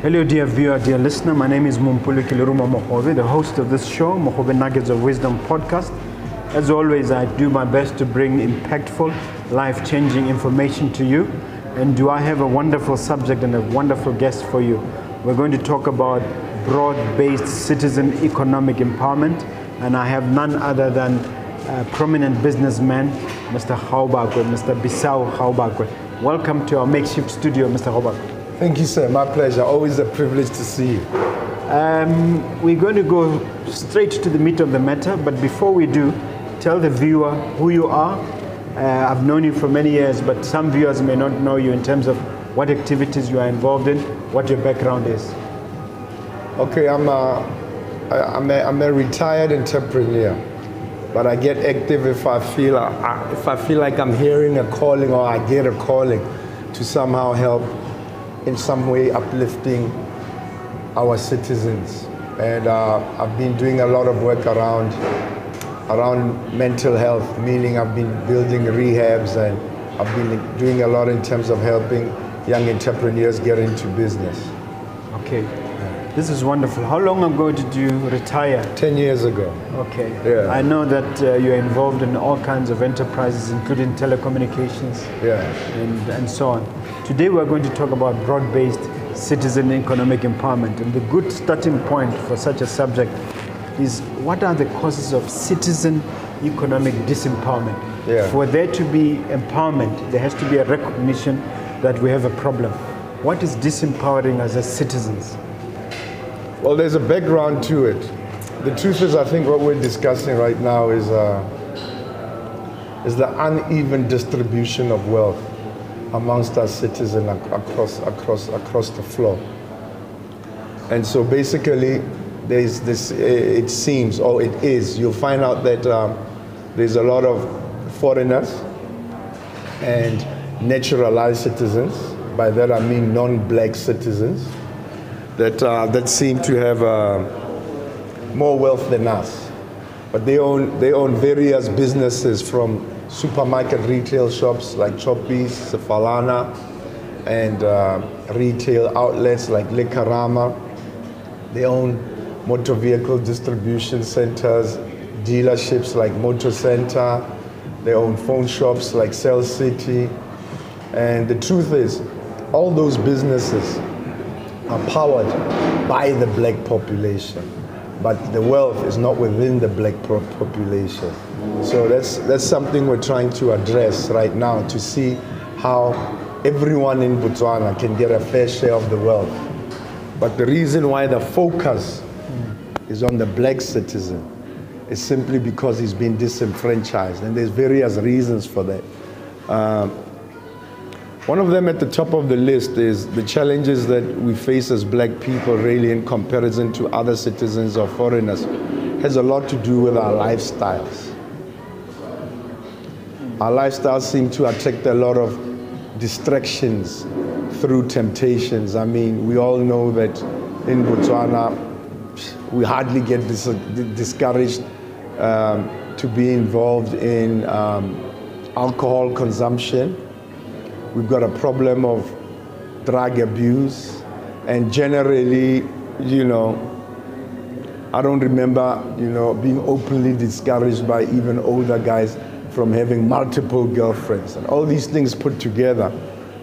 Hello, dear viewer, dear listener. My name is Mumpulu Kiluruma Mohove, the host of this show, Mohove Nuggets of Wisdom podcast. As always, I do my best to bring impactful, life changing information to you. And do I have a wonderful subject and a wonderful guest for you? We're going to talk about broad based citizen economic empowerment. And I have none other than a prominent businessman, Mr. Haubakwe, Mr. Bisau Haubakwe. Welcome to our makeshift studio, Mr. Haubakwe. Thank you, sir. My pleasure. Always a privilege to see you. Um, we're going to go straight to the meat of the matter, but before we do, tell the viewer who you are. Uh, I've known you for many years, but some viewers may not know you in terms of what activities you are involved in, what your background is. Okay, I'm a, I'm a, I'm a retired entrepreneur, but I get active if I feel I, if I feel like I'm hearing a calling or I get a calling to somehow help in some way uplifting our citizens. And uh, I've been doing a lot of work around around mental health, meaning I've been building rehabs and I've been doing a lot in terms of helping young entrepreneurs get into business. Okay. This is wonderful. How long ago did you retire? 10 years ago. Okay. Yeah. I know that uh, you're involved in all kinds of enterprises, including telecommunications Yeah. and, and so on. Today we're going to talk about broad-based citizen economic empowerment. And the good starting point for such a subject is what are the causes of citizen economic disempowerment? Yeah. For there to be empowerment, there has to be a recognition that we have a problem. What is disempowering us as citizens? Well, there's a background to it. The truth is, I think what we're discussing right now is, uh, is the uneven distribution of wealth amongst our citizens across, across, across the floor. And so basically, there's this, it seems, or it is, you'll find out that um, there's a lot of foreigners and naturalized citizens. By that I mean non-black citizens that, uh, that seem to have uh, more wealth than us. But they own, they own various businesses from supermarket retail shops like Choppies, Sefalana, and uh, retail outlets like Lekarama. They own motor vehicle distribution centers, dealerships like Motor Center. They own phone shops like Cell City. And the truth is, all those businesses are powered by the black population, but the wealth is not within the black population. So that's that's something we're trying to address right now to see how everyone in Botswana can get a fair share of the wealth. But the reason why the focus is on the black citizen is simply because he's been disenfranchised, and there's various reasons for that. Um, one of them at the top of the list is the challenges that we face as black people, really, in comparison to other citizens or foreigners, has a lot to do with our lifestyles. Our lifestyle seems to attract a lot of distractions through temptations. I mean, we all know that in Botswana, we hardly get dis- discouraged um, to be involved in um, alcohol consumption. We've got a problem of drug abuse, and generally, you know, I don't remember, you know, being openly discouraged by even older guys from having multiple girlfriends. And all these things put together,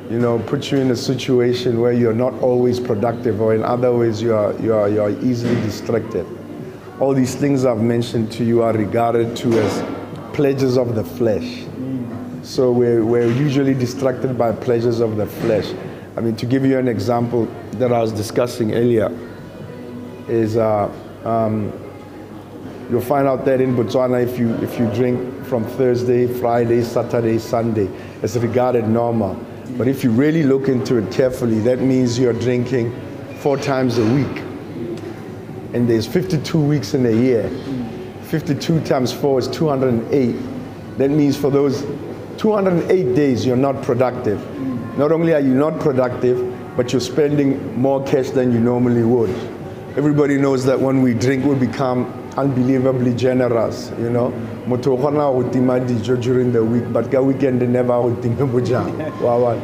you know, put you in a situation where you're not always productive, or in other ways, you are, you are, you are easily distracted. All these things I've mentioned to you are regarded to as pleasures of the flesh. So we're, we're usually distracted by pleasures of the flesh. I mean, to give you an example that I was discussing earlier, is uh, um, you'll find out that in Botswana, if you, if you drink from Thursday, Friday, Saturday, Sunday, it's regarded normal. But if you really look into it carefully, that means you're drinking four times a week. And there's 52 weeks in a year. 52 times 4 is 208. That means for those 208 days, you're not productive. Not only are you not productive, but you're spending more cash than you normally would. Everybody knows that when we drink, we become unbelievably generous, you know. Motho o kgona go tima dijo during the week, but ka weekend they never go time bojang. Wa bona?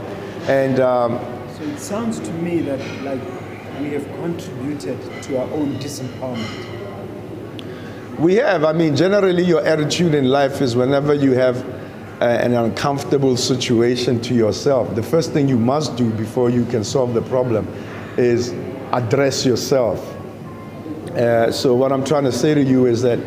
And um, So it sounds to me that like we have contributed to our own disempowerment? We have. I mean, generally, your attitude in life is whenever you have uh, an uncomfortable situation to yourself, the first thing you must do before you can solve the problem is address yourself. Uh, so, what I'm trying to say to you is that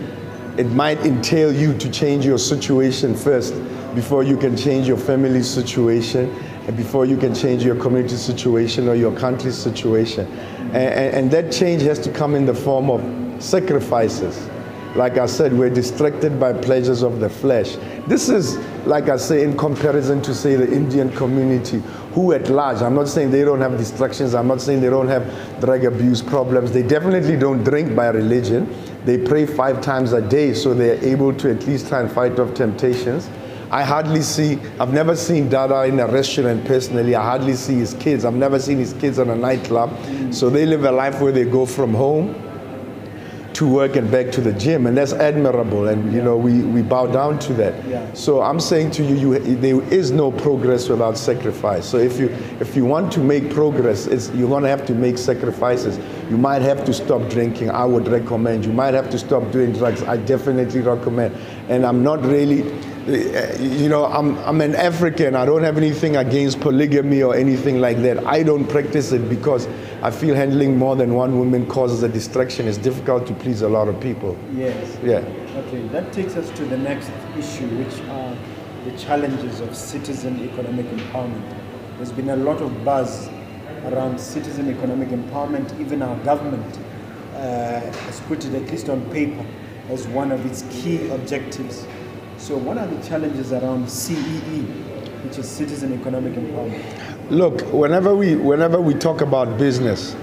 it might entail you to change your situation first before you can change your family situation and before you can change your community situation or your country's situation. And, and, and that change has to come in the form of sacrifices. Like I said, we're distracted by pleasures of the flesh. This is, like I say, in comparison to, say, the Indian community, who at large, I'm not saying they don't have distractions, I'm not saying they don't have drug abuse problems. They definitely don't drink by religion. They pray five times a day, so they're able to at least try and fight off temptations. I hardly see, I've never seen Dada in a restaurant personally. I hardly see his kids. I've never seen his kids in a nightclub. So they live a life where they go from home to work and back to the gym, and that's admirable. And you know, we, we bow down to that. Yeah. So I'm saying to you, you, there is no progress without sacrifice. So if you if you want to make progress, it's, you're going to have to make sacrifices. You might have to stop drinking. I would recommend. You might have to stop doing drugs. I definitely recommend. And I'm not really you know, I'm, I'm an African. I don't have anything against polygamy or anything like that. I don't practice it because I feel handling more than one woman causes a distraction. It's difficult to please a lot of people. Yes. Yeah. Okay, that takes us to the next issue, which are the challenges of citizen economic empowerment. There's been a lot of buzz around citizen economic empowerment. Even our government uh, has put it, at least on paper, as one of its key objectives. So, what are the challenges around CEE, which is citizen economic empowerment? Look, whenever we whenever we talk about business,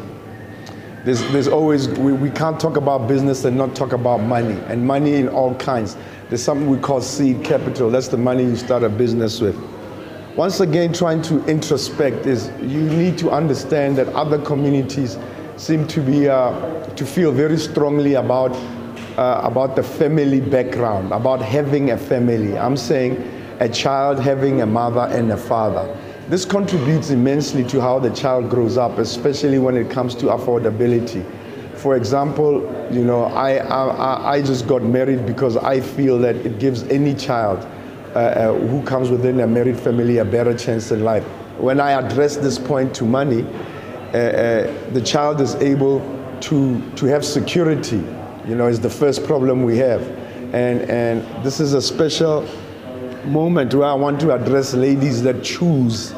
there's, there's always we, we can't talk about business and not talk about money and money in all kinds. There's something we call seed capital. That's the money you start a business with. Once again, trying to introspect is you need to understand that other communities seem to be uh, to feel very strongly about uh, about the family background, about having a family. I'm saying a child having a mother and a father. This contributes immensely to how the child grows up, especially when it comes to affordability. For example, you know, I, I, I just got married because I feel that it gives any child uh, uh, who comes within a married family a better chance in life. When I address this point to money, uh, uh the child is able to, to have security you know, is the first problem we have. And, and this is a special moment where I want to address ladies that choose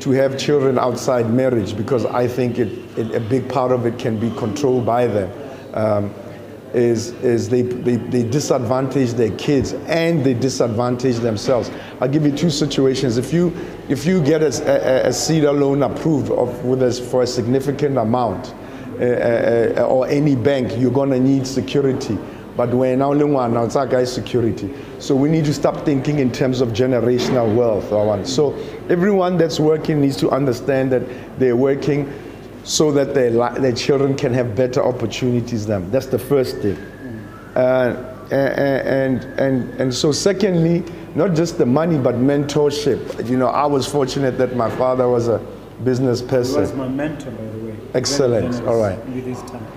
to have children outside marriage because I think it, it, a big part of it can be controlled by them. Um, is, is they, they, they disadvantage their kids and they disadvantage themselves. I'll give you two situations. If you, if you get a, a, a loan approved of, with us for a significant amount, uh, or any bank, you're going to need security. But when only one, now it's our guy's security. So we need to stop thinking in terms of generational wealth. So everyone that's working needs to understand that they're working so that their, their children can have better opportunities than them. That's the first thing. Uh, and, and, and so secondly, not just the money, but mentorship. You know, I was fortunate that my father was a business person. He was my mentor, by the way. Excellent. All right.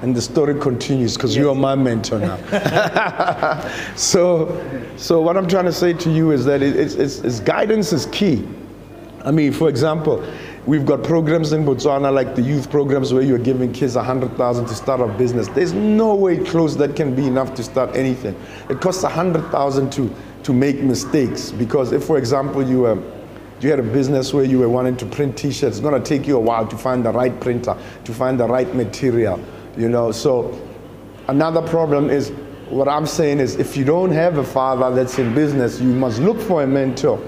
And the story continues because yes. you are my mentor now. so, so what I'm trying to say to you is that it, it's, it's, it's guidance is key. I mean, for example, we've got programs in Botswana like the youth programs where you're giving kids 100,000 to start a business. There's no way close that can be enough to start anything. It costs 100,000 to to make mistakes because if, for example, you are you had a business where you were wanting to print t-shirts, it's going to take you a while to find the right printer, to find the right material, you know. So another problem is what I'm saying is if you don't have a father that's in business, you must look for a mentor.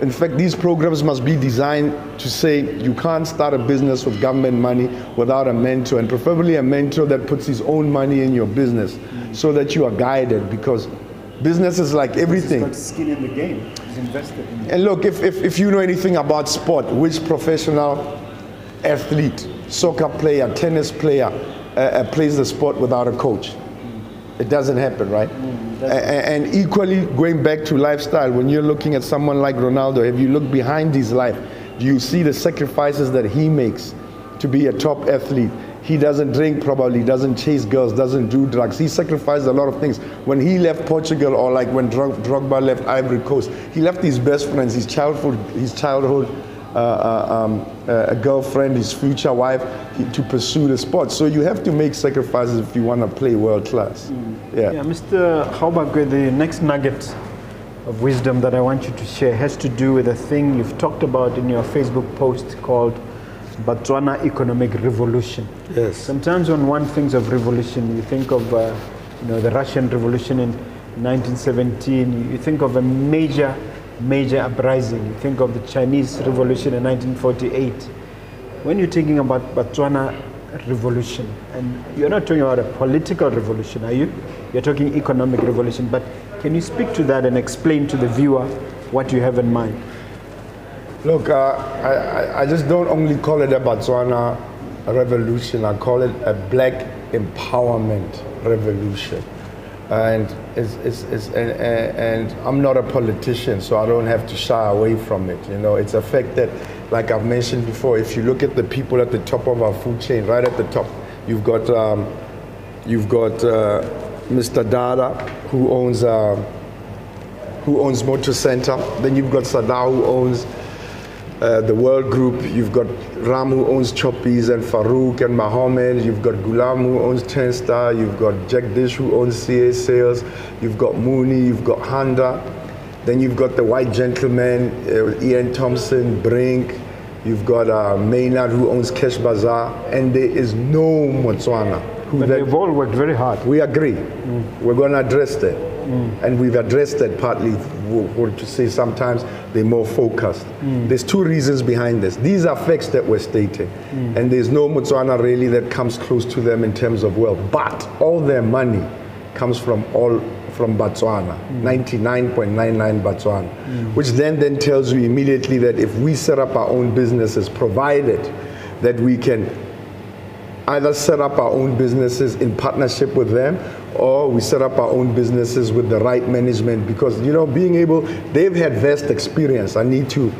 In fact, these programs must be designed to say you can't start a business with government money without a mentor, and preferably a mentor that puts his own money in your business so that you are guided because business is like everything. Skin in the game. Invested in And look, if, if, if you know anything about sport, which professional athlete, soccer player, tennis player uh, uh, plays the sport without a coach? Mm. It doesn't happen, right? Mm, and, and equally, going back to lifestyle, when you're looking at someone like Ronaldo, if you look behind his life, do you see the sacrifices that he makes to be a top athlete? He doesn't drink, probably doesn't chase girls, doesn't do drugs. He sacrificed a lot of things. When he left Portugal, or like when Drog- Drogba left Ivory Coast, he left his best friends, his childhood, his childhood uh, uh, um, uh, a girlfriend, his future wife, he, to pursue the sport. So you have to make sacrifices if you want to play world class. Yeah. Yeah, Mr. Haubagwe, the next nugget of wisdom that I want you to share has to do with a thing you've talked about in your Facebook post called Botswana Economic Revolution. Yes. Sometimes when one thinks of revolution, you think of uh, you know, the Russian Revolution in 1917, you think of a major, major uprising, you think of the Chinese Revolution in 1948. When you're thinking about Botswana revolution, and you're not talking about a political revolution, are you? You're talking economic revolution, but can you speak to that and explain to the viewer what you have in mind? Look, uh, I, I- just don't only call it a Botswana revolution, I call it a black empowerment revolution. And, it's, it's, it's, and, and I'm not a politician, so I don't have to shy away from it. You know, it's a fact that, like I've mentioned before, if you look at the people at the top of our food chain, right at the top, you've got, um, you've got uh, Mr. Dada, who owns uh, who owns Motor Center. Then you've got Sadao who owns uh, the World Group. You've got Ram who owns Choppies and Farouk and Mohammed. You've got Gulam who owns Tenstar. You've got Jagdish who owns CA Sales. You've got Mooney. You've got Honda. Then you've got the white gentleman, uh, Ian Thompson, Brink. You've got uh, Maynard who owns Cash Bazaar. And there is no Motswana who But that they've all worked very hard. we agree. We're going to address that. Mm. And we've addressed that partly, w- w- to say sometimes they're more focused. Mm. There's two reasons behind this. These are facts that we're stating. Mm. And there's no Motswana really that comes close to them in terms of wealth. But all their money comes from all from Botswana, 99.99 Botswana, which then then tells you immediately that if we set up our own businesses, provided that we can either set up our own businesses in partnership with them or we set up our own businesses with the right management because you know being able they've had vast experience i need to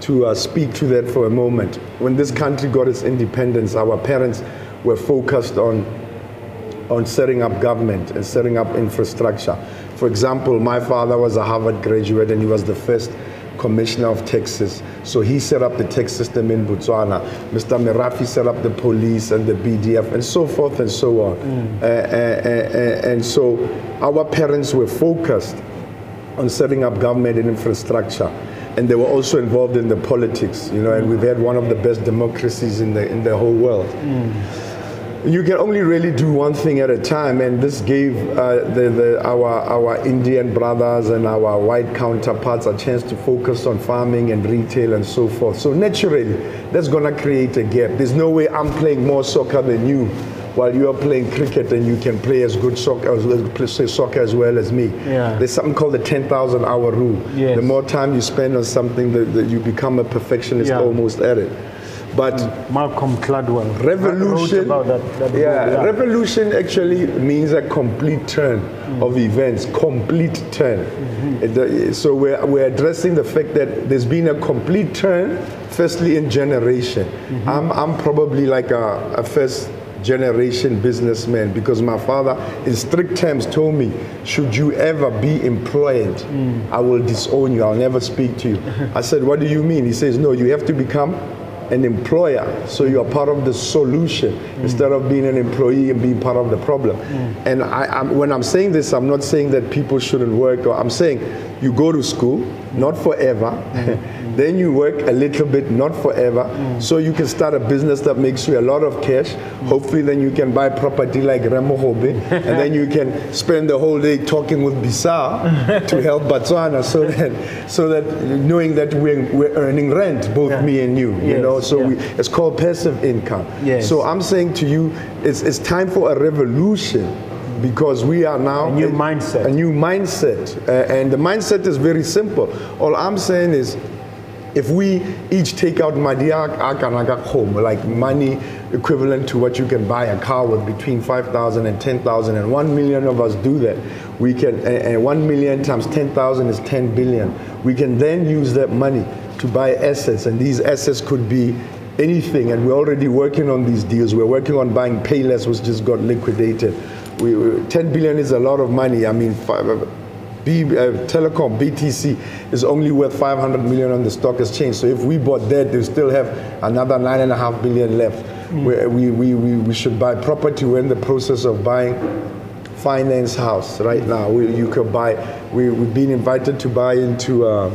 to uh, speak to that for a moment when this country got its independence our parents were focused on on setting up government and setting up infrastructure. For example, my father was a Harvard graduate and he was the first commissioner of Taxes. So he set up the tax system in Botswana. Mr. Merafhe set up the police and the BDF and so forth and so on. Uh, uh, uh, uh, and so our parents were focused on setting up government and infrastructure. And they were also involved in the politics, you know, and we've had one of the best democracies in the, in the whole world. You can only really do one thing at a time, and this gave uh, the, the, our, our Indian brothers and our white counterparts a chance to focus on farming and retail and so forth. So naturally, that's going to create a gap. There's no way I'm playing more soccer than you, while you are playing cricket and you can play as good soccer as, well- soccer as well as me. Yeah. There's something called the 10,000 hour rule. Yes. The more time you spend on something, the, the, you become a perfectionist Yeah. almost at it. But Malcolm Gladwell. revolution about that. that yeah, revolution actually means a complete turn of mm-hmm. events complete turn. Mm-hmm. It- the- so we're, we're addressing the fact that there's been a complete turn firstly in generation. Mm-hmm. I'm, I'm probably like a, a first generation businessman because my father in strict terms told me should you ever be employed mm. i will disown you. I'll never speak to you. I said what do you mean? He says no you have to become an employer, so you are part of the solution mm. instead of being an employee and being part of the problem. Mm. And I, I'm, when I'm saying this, I'm not saying that people shouldn't work. Or I'm saying you go to school, not forever. Mm-hmm. then you work a little bit, not forever. Mm. So you can start a business that makes you a lot of cash. Mm. Hopefully, then you can buy property like Remo Hobe, and then you can spend the whole day talking with Bissau to help Botswana, so that so that knowing that we're, we're earning rent, both Yeah. me and you. You know, so yeah. we, it's called passive income. Yes. So I'm saying to you, it's, it's time for a revolution because we are now A new mindset. A new mindset, Uh, and the mindset is very simple. All I'm saying is, if we each take out Akanaga home, like money equivalent to what you can buy a car with between 5,000 and 10,000, and 1 million of us do that, we can, and and 1 million times 10,000 is 10 billion. We can then use that money to buy assets, and these assets could be anything, and we're already working on these deals. We're working on buying Payless, which just got liquidated. We, we, 10 billion is a lot of money. I mean, five, B, uh, Telecom, BTC, is only worth 500 million on the stock exchange. So if we bought that, they still have another nine and a half billion left. Mm. We, we, we, we should buy property. We're in the process of buying finance house right now. We, you could buy, we, we've been invited to buy into uh,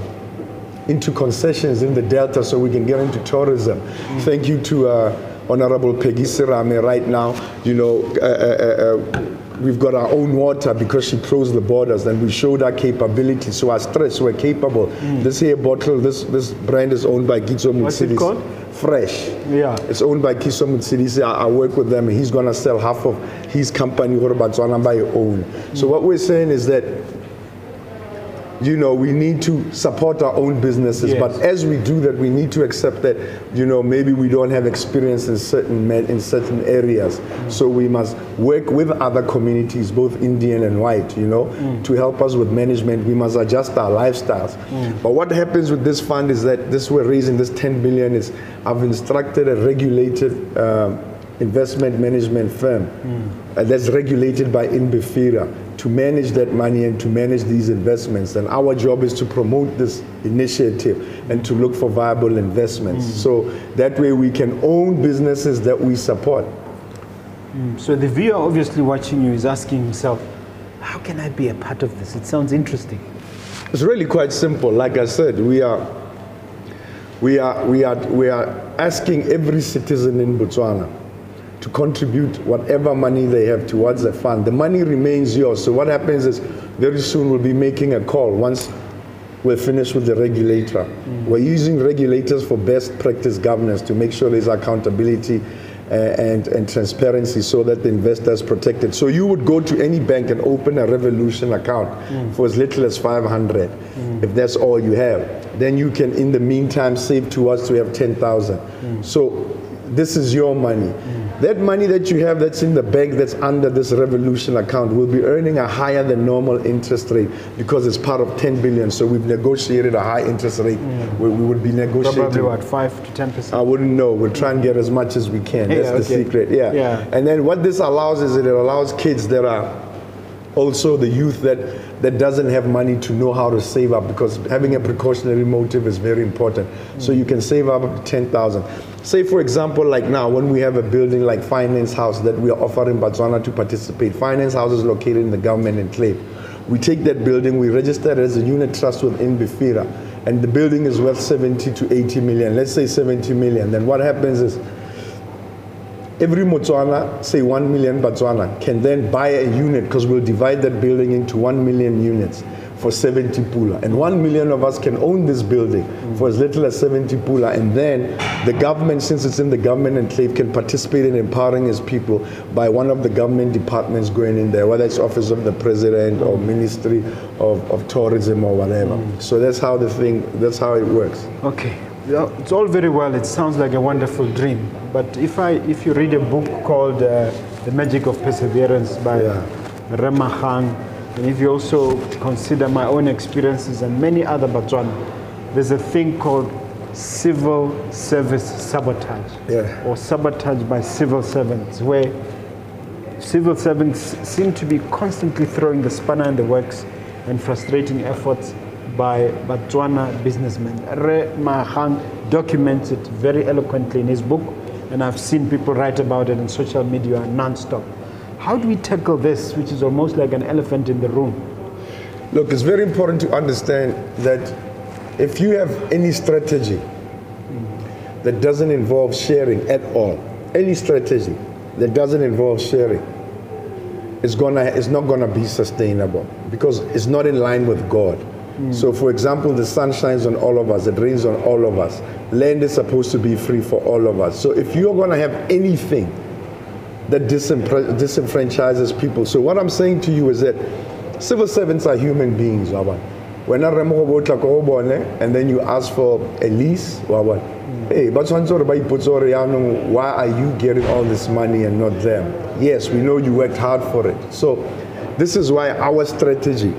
into concessions in the Delta so we can get into tourism. Mm. Thank you to uh, Honorable Peggy Serame right now. You know, uh, uh, uh we've got our own water because she closed the borders and we showed our capability. So our stress, we're capable. Mm. This here bottle, this, this brand is owned by Mutsiris. What's it called? Fresh. Yeah. It's owned by Kiso Mutsiris. I, I work with them. He's going to sell half of his company, Horobatswana, by own. Mm. So what we're saying is that you know, we need to support our own businesses. Yes. But as we do that, we need to accept that, you know, maybe we don't have experience in certain in certain areas. Mm. So we must work with other communities, both Indian and white, you know, mm. to help us with management. We must adjust our lifestyles. Mm. But what happens with this fund is that this we're raising this 10 billion is I've instructed a regulated. Um, investment management firm uh, that's regulated by NBFIRA to manage that money and to manage these investments. And our job is to promote this initiative and to look for viable investments. Mm. So that way we can own businesses that we support. Mm. So the viewer obviously watching you is asking himself, how can I be a part of this? It sounds interesting. It's really quite simple. Like I said, we are we are we are we are asking every citizen in Botswana to contribute whatever money they have towards the fund. The money remains yours. So what happens is very soon we'll be making a call once we're finished with the regulator. Mm. We're using regulators for best practice governance to make sure there's accountability uh, and, and transparency so that the investor is protected. So you would go to any bank and open a Revolution account mm. for as little as 500 mm. if that's all you have. Then you can in the meantime save to us to have 10,000. Mm. So this is your money. That money that you have that's in the bank that's under this Revolution account will be earning a higher than normal interest rate because it's part of 10 billion. So we've negotiated a high interest rate. Mm. We, we, would be negotiating. Probably what, 5 to 10 percent? I wouldn't know. We'll try and get as much as we can. That's yeah, okay. the secret. Yeah. yeah. And then what this allows is it allows kids that are also the youth that that doesn't have money to know how to save up because having a precautionary motive is very important. Mm. So you can save up to 10,000. Say, for example, like now, when we have a building like Finance House that we are offering Botswana to participate, Finance House is located in the government enclave. We take that building, we register it as a unit trust within NBFIRA, and the building is worth 70 to 80 million. Let's say 70 million. Then what happens is every Motswana, say 1 million Botswana, can then buy a unit because we'll divide that building into 1 million units for 70 pula. And 1 million of us can own this building mm. for as little as 70 pula. And then the government, since it's in the government enclave, can participate in empowering its people by one of the government departments going in there, whether it's Office of the President or Ministry of, of Tourism or whatever. Mm. So that's how the thing, that's how it works. Okay. It's all very well. It sounds like a wonderful dream. But if I, if you read a book called uh, The Magic of Perseverance by yeah. Ramagang, and if you also consider my own experiences and many other Botswana, there's a thing called civil service sabotage yeah. or sabotage by civil servants, where civil servants seem to be constantly throwing the spanner in the works and frustrating efforts by Botswana businessmen. Re Mahang documents it very eloquently in his book, and I've seen people write about it on social media non-stop. How do we tackle this, which is almost like an elephant in the room? Look, it's very important to understand that if you have any strategy that doesn't involve sharing at all, any strategy that doesn't involve sharing, it's, gonna, it's not going to be sustainable because it's not in line with God. Mm. So, for example, the sun shines on all of us, it rains on all of us. Land is supposed to be free for all of us. So, if you're going to have anything that disenfranchises people. So what I'm saying to you is that civil servants are human beings, When and then you ask for a lease, hey, but why are you getting all this money and not them? Yes, we know you worked hard for it. So this is why our strategy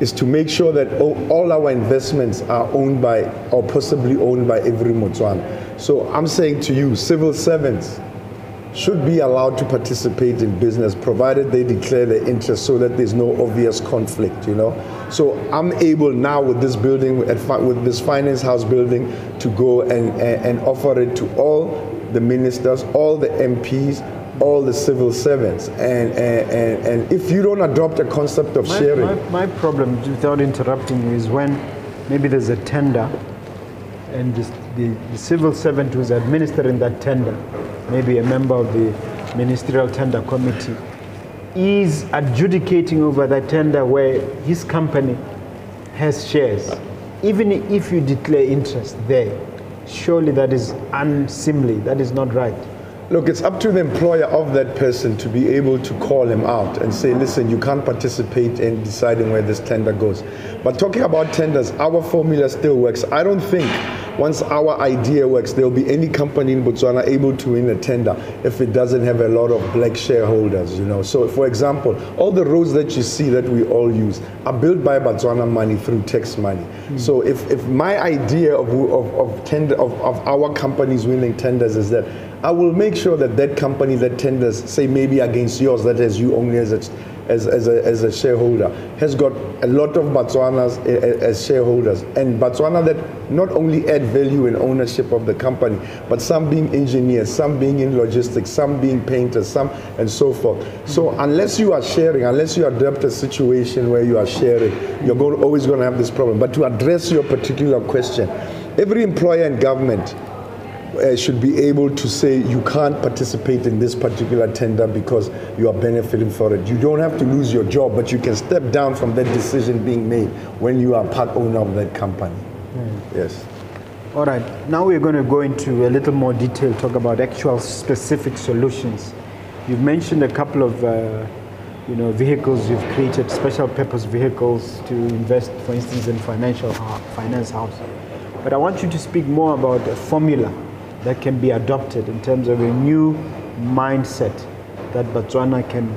is to make sure that all our investments are owned by or possibly owned by every Motswana. So I'm saying to you, civil servants should be allowed to participate in business provided they declare their interest so that there's no obvious conflict, you know. So I'm able now with this building, with this finance house building, to go and, and, and offer it to all the ministers, all the MPs, all the civil servants. And, and, and, and if you don't adopt a concept of my, sharing. My, my problem, without interrupting you, is when maybe there's a tender and this, the, the civil servant who's administering that tender, maybe a member of the ministerial tender committee, is adjudicating over that tender where his company has shares. Even if you declare interest there, surely that is unseemly, that is not right. Look, it's up to the employer of that person to be able to call him out and say, listen, you can't participate in deciding where this tender goes. But talking about tenders, our formula still works. I don't think once our idea works, there will be any company in Botswana able to win a tender if it doesn't have a lot of black shareholders, you know. So, for example, all the roads that you see that we all use are built by Botswana money through tax money. Mm. So, if, if my idea of, of, of, tender, of, of our companies winning tenders is that I will make sure that that company that tenders, say maybe against yours, that has you only as a, as, as, a, as a shareholder, has got a lot of Botswanas eh, eh, as shareholders. And Botswana that not only add value in ownership of the company, but some being engineers, some being in logistics, some being painters, some and so forth. So unless you are sharing, unless you adopt a situation where you are sharing, you're going, always going to have this problem. But to address your particular question, every employer and government uh, should be able to say you can't participate in this particular tender because you are benefiting for it. You don't have to lose your job, but you can step down from that decision being made when you are part owner of that company. Mm. Yes. All right. Now we're going to go into a little more detail, talk about actual specific solutions. You've mentioned a couple of uh, you know, vehicles you've created, special purpose vehicles to invest, for instance, in financial finance house. But I want you to speak more about a formula that can be adopted in terms of a new mindset that Botswana can,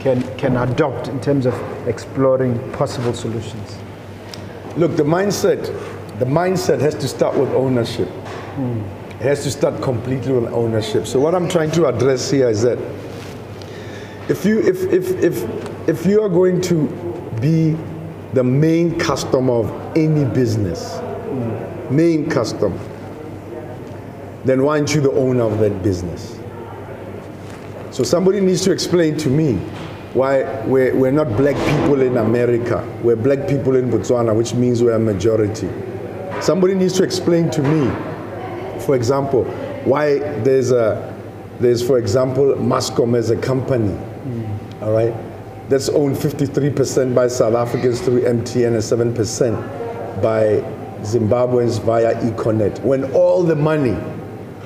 can, can adopt in terms of exploring possible solutions? Look, the mindset, the mindset has to start with ownership. Mm. It has to start completely with ownership. So what I'm trying to address here is that if you if if if if you are going to be the main customer of any business, mm. main customer, then why aren't you the owner of that business? So somebody needs to explain to me why we're, we're not black people in America. We're black people in Botswana, which means we're a majority. Somebody needs to explain to me, for example, why there's a there's for example Mascom as a company, mm. all right, that's owned 53% by South Africans through MTN and 7% by Zimbabweans via Econet. When all the money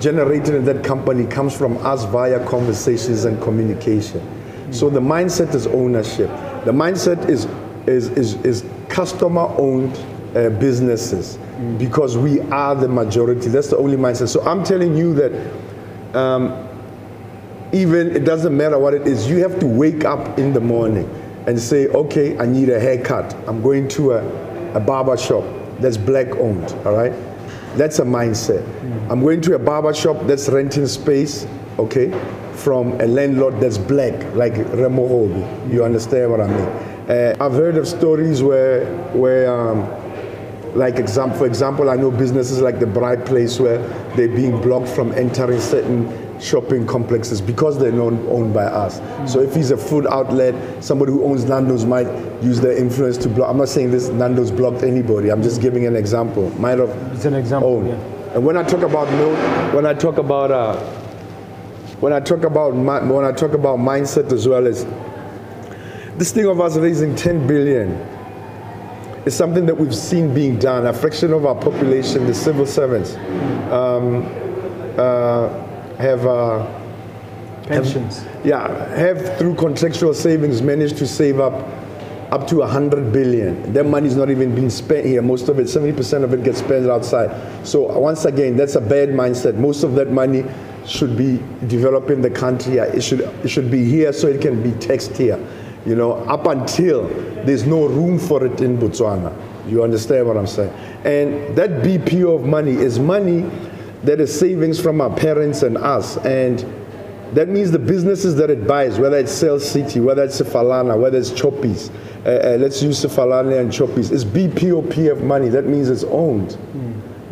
generated in that company comes from us via conversations and communication. Mm. So the mindset is ownership. The mindset is is is, is customer owned uh, businesses because we are the majority. That's the only mindset. So I'm telling you that. Um, even it doesn't matter what it is, you have to wake up in the morning and say, okay, I need a haircut. I'm going to a, a barber shop that's black owned, all right? That's a mindset. I'm going to a barber shop that's renting space, okay, from a landlord that's black, like Remo Hobi. You understand what I mean? Uh, I've heard of stories where, where um, like example, for example, I know businesses like the Bright Place where they're being blocked from entering certain shopping complexes because they're not owned by us. Mm. So if he's a food outlet, somebody who owns Nando's might use their influence to block. I'm not saying this Nando's blocked anybody. I'm just giving an example. Might have. It's an example. Owned. Yeah. And when I talk about when I talk about uh, when I talk about when I talk about mindset as well as this thing of us raising 10 billion is something that we've seen being done. A fraction of our population, the civil servants. Um, uh, have uh, pensions. Have, yeah, have through contractual savings managed to save up up to 100 billion. That money is not even being spent here. Most of it, 70% of it gets spent outside. So once again, that's a bad mindset. Most of that money should be developing the country. It should it should be here so it can be taxed here. You know, up until there's no room for it in Botswana. You understand what I'm saying? And that BPO of money is money that is savings from our parents and us. And that means the businesses that it buys, whether it's Cell City, whether it's Sefalana, whether it's Choppies, uh, uh, let's use Sefalana and Choppies, it's BPOPF money. That means it's owned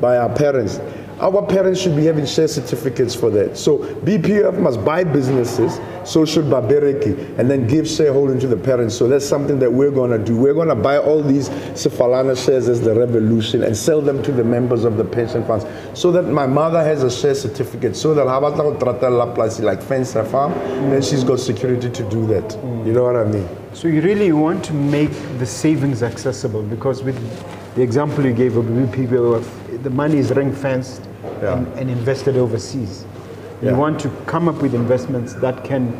by our parents. Our parents should be having share certificates for that. So BPF must buy businesses, so should Babereki, and then give shareholding to the parents. So that's something that we're going to do. We're going to buy all these Sefalana shares as the revolution and sell them to the members of the pension funds so that my mother has a share certificate so that Habata Tratella Plus, like fence farm, then she's got security to do that. You know what I mean? So you really want to make the savings accessible because with the example you gave of BPPF, the money is ring fenced Yeah. and, and invested overseas. You Yeah. want to come up with investments that can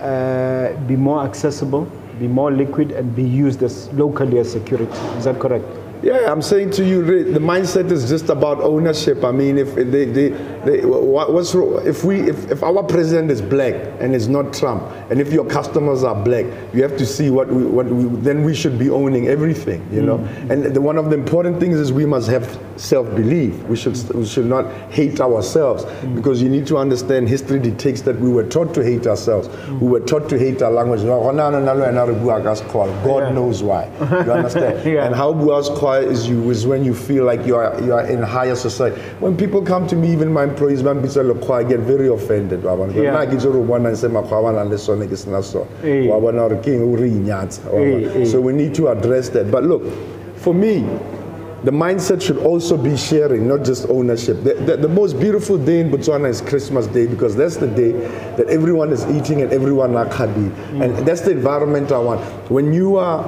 uh, be more accessible, be more liquid, and be used as locally as security. Is that correct? Yeah, I'm saying to you, the mindset is just about ownership. I mean, if they, they, they what, what's if we, if, if our president is black and it's not Trump, and if your customers are black, you have to see what we, what we, then we should be owning everything, you know. Mm. And the, one of the important things is we must have self-belief. We should, we should not hate ourselves mm. because you need to understand history dictates that we were taught to hate ourselves. Mm. We were taught to hate our language. God knows why. You understand? Yeah. And how Buas Kwa is you is when you feel like you are you are in higher society. When people come to me, even my employees, bitsa lokwa, I get very offended. Yeah. Nna ke tlo re bona nse makgwa a nang le sone ke sena sone. Wa bona hore ke eng o re inyatsa, wa Eh, bona. eh. So we need to address that. But look, for me, the mindset should also be sharing, not just ownership. The, the, the most beautiful day in Botswana is Christmas Day because that's the day that everyone is eating and everyone are khadi. And that's the environment I want. When you are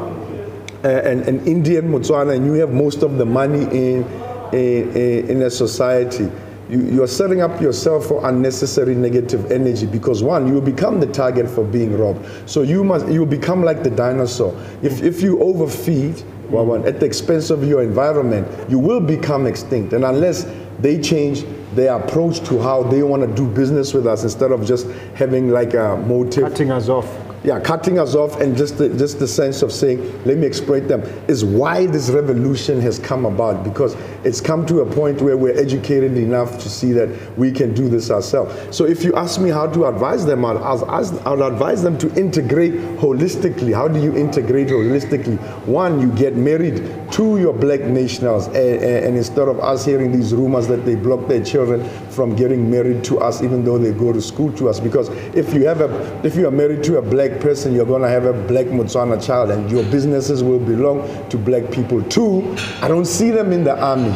uh, an, an Indian Botswana and you have most of the money in, in, in a society, you, you're setting up yourself for unnecessary negative energy because one, you become the target for being robbed. So you must you become like the dinosaur. If, if you overfeed Wawan, at the expense of your environment, you will become extinct. And unless they change their approach to how they want to do business with us instead of just having like a motive Cutting us off. Yeah, cutting us off and just the, just the sense of saying, let me exploit them, is why this revolution has come about because it's come to a point where we're educated enough to see that we can do this ourselves. So if you ask me how to advise them, I'd, I'd, I'd advise them to integrate holistically. How do you integrate holistically? One, you get married to your black nationals and, and instead of us hearing these rumors that they block their children from getting married to us even though they go to school to us because if you have a if you are married to a black person you're going to have a black Motswana child and your businesses will belong to black people too I don't see them in the army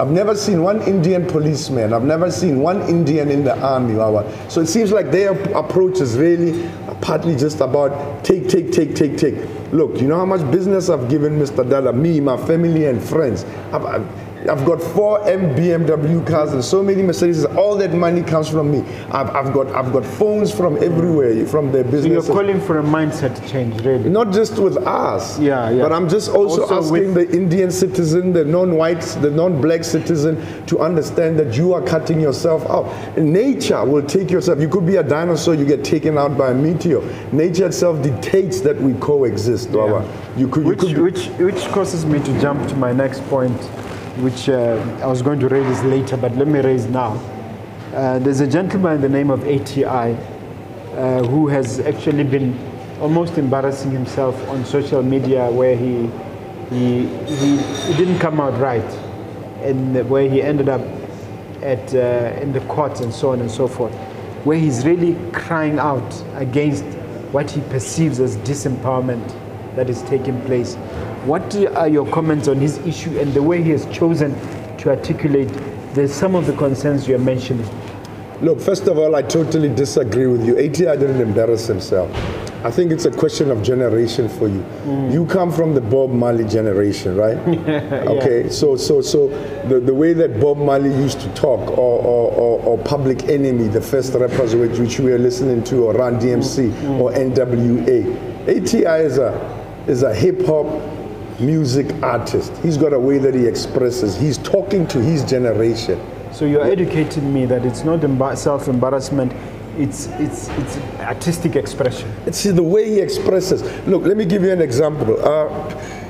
I've never seen one Indian policeman. I've never seen one Indian in the army. So it seems like their approach is really partly just about take, take, take, take, take. Look, you know how much business I've given Mr. Dada, me, my family, and friends. I've, I've, I've got four M BMW cars and so many Mercedes. All that money comes from me. I've, I've got I've got phones from everywhere, from their So you're calling for a mindset change, really. Not just with us. Yeah, yeah. But I'm just also, Also asking the Indian citizen, the non-white, the non-black citizen to understand that you are cutting yourself out. Nature will take yourself. You could be a dinosaur, you get taken out by a meteor. Nature itself dictates that we coexist. Wawa. You could, you Which, could be- which, which causes me to jump to my next point, which uh, I was going to raise later, but let me raise now. Uh, there's a gentleman by the name of ATI uh, who has actually been almost embarrassing himself on social media where he, he, he, he didn't come out right and where he ended up at, uh, in the courts and so on and so forth, where he's really crying out against what he perceives as disempowerment that is taking place. What are your comments on his issue and the way he has chosen to articulate the, some of the concerns you're mentioning? Look, first of all, I totally disagree with you. ATI didn't embarrass himself. I think it's a question of generation for you. Mm. You come from the Bob Marley generation, right? Okay, so so so the, the way that Bob Marley used to talk, or, or, or, or Public Enemy, the first rappers which, which we are listening to, or Run DMC, mm, mm. or NWA. ATI is a is a hip hop music artist. He's got a way that he expresses. He's talking to his generation. So you're educating me that it's not embar- self-embarrassment, it's, it's, it's artistic expression. It's the way he expresses. Look, let me give you an example. Uh,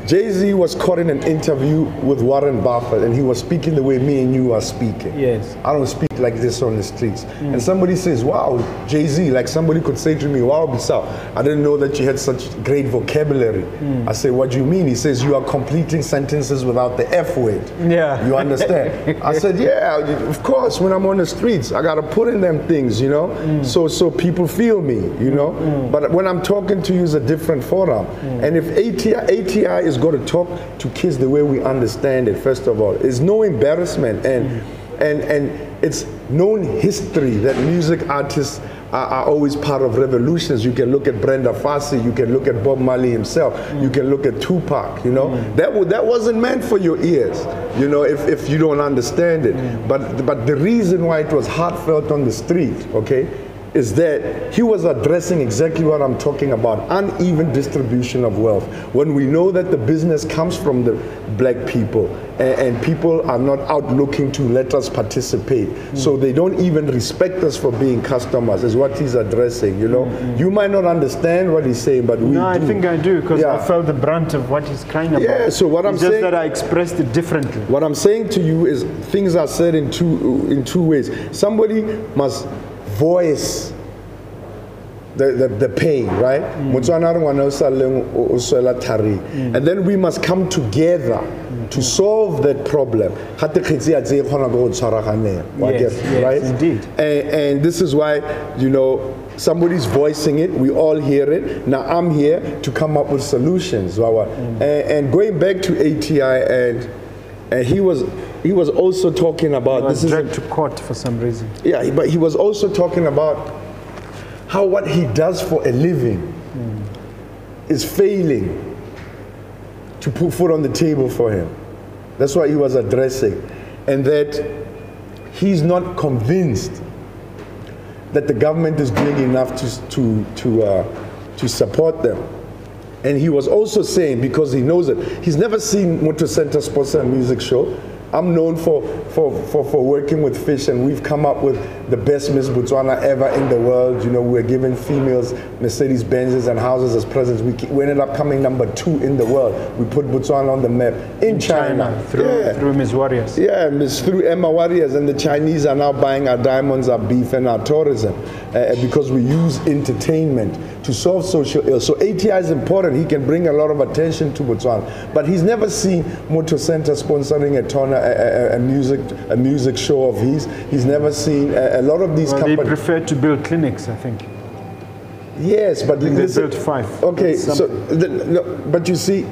Jay Z was caught in an interview with Warren Buffett and he was speaking the way me and you are speaking. Yes. I don't speak like this on the streets. Mm. And somebody says, Wow, Jay Z, like somebody could say to me, Wow, Bissau, I didn't know that you had such great vocabulary. Mm. I say, What do you mean? He says, You are completing sentences without the F word. Yeah. You understand? I said, Yeah, of course, when I'm on the streets, I got to put in them things, you know, mm. so, so people feel me, you know. But when I'm talking to you, it's a different forum. And if ATI, ATI is going to talk to kids the way we understand it, first of all, it's no embarrassment. And, and, and it's known history that music artists are, are always part of revolutions. You can look at Brenda Fassie, you can look at Bob Marley himself, you can look at Tupac, you know. Mm. That, wa- that wasn't meant for your ears, you know, if, if you don't understand it. Mm. But, but the reason why it was heartfelt on the street, okay, is that he was addressing exactly what I'm talking about uneven distribution of wealth. When we know that the business comes from the black people and, and people are not out looking to let us participate, mm. so they don't even respect us for being customers, is what he's addressing. You know, mm-hmm. you might not understand what he's saying, but we No, I think I do because Yeah. I felt the brunt of what he's crying about. Yeah, so what I'm it's just saying- that I expressed it differently. What I'm saying to you is things are said in two in two ways. Somebody must voice the, the, the pain, right? Mm. Motswana re ngwana o sa leng o- o swela thari. Mm. And then we must come together mm. to solve that problem. Gate kgetsi ya tse kgona ke go tshwaraganeng, Yes, yes, right? indeed. And, and this is why, you know, somebody's voicing it, we all hear it. Now I'm here to come up with solutions. Wawa. And, and going back to ATI, and, and he was he was also talking about this is dragged to court for some reason. yeah, but he was also talking about how what he does for a living is failing to put food on the table for him. That's what he was addressing. And that he's not convinced that the government is doing enough to, to, to, uh, to support them. And he was also saying, because he knows it, he's never seen Motor Center sponsor a music show. I'm known for, for, for, for working with Fish, and we've come up with the best Miss Botswana ever in the world. You know, we're giving females Mercedes Benzes and houses as presents. We, we ended up coming number two in the world. We put Botswana on the map in China. China through Yeah. through Miss Warriors. Yeah, it's through Emma Warriors, and the Chinese are now buying our diamonds, our beef, and our tourism uh, because we use entertainment to solve social ills. So ATI is important. He can bring a lot of attention to Botswana, but he's never seen Motor Center sponsoring a, ton, a, a, a music a music show of his. He's never seen a, a lot of these Well, they companies. prefer to build clinics, I think. Yes, but They listen- built five. Okay, so the, no, but you see,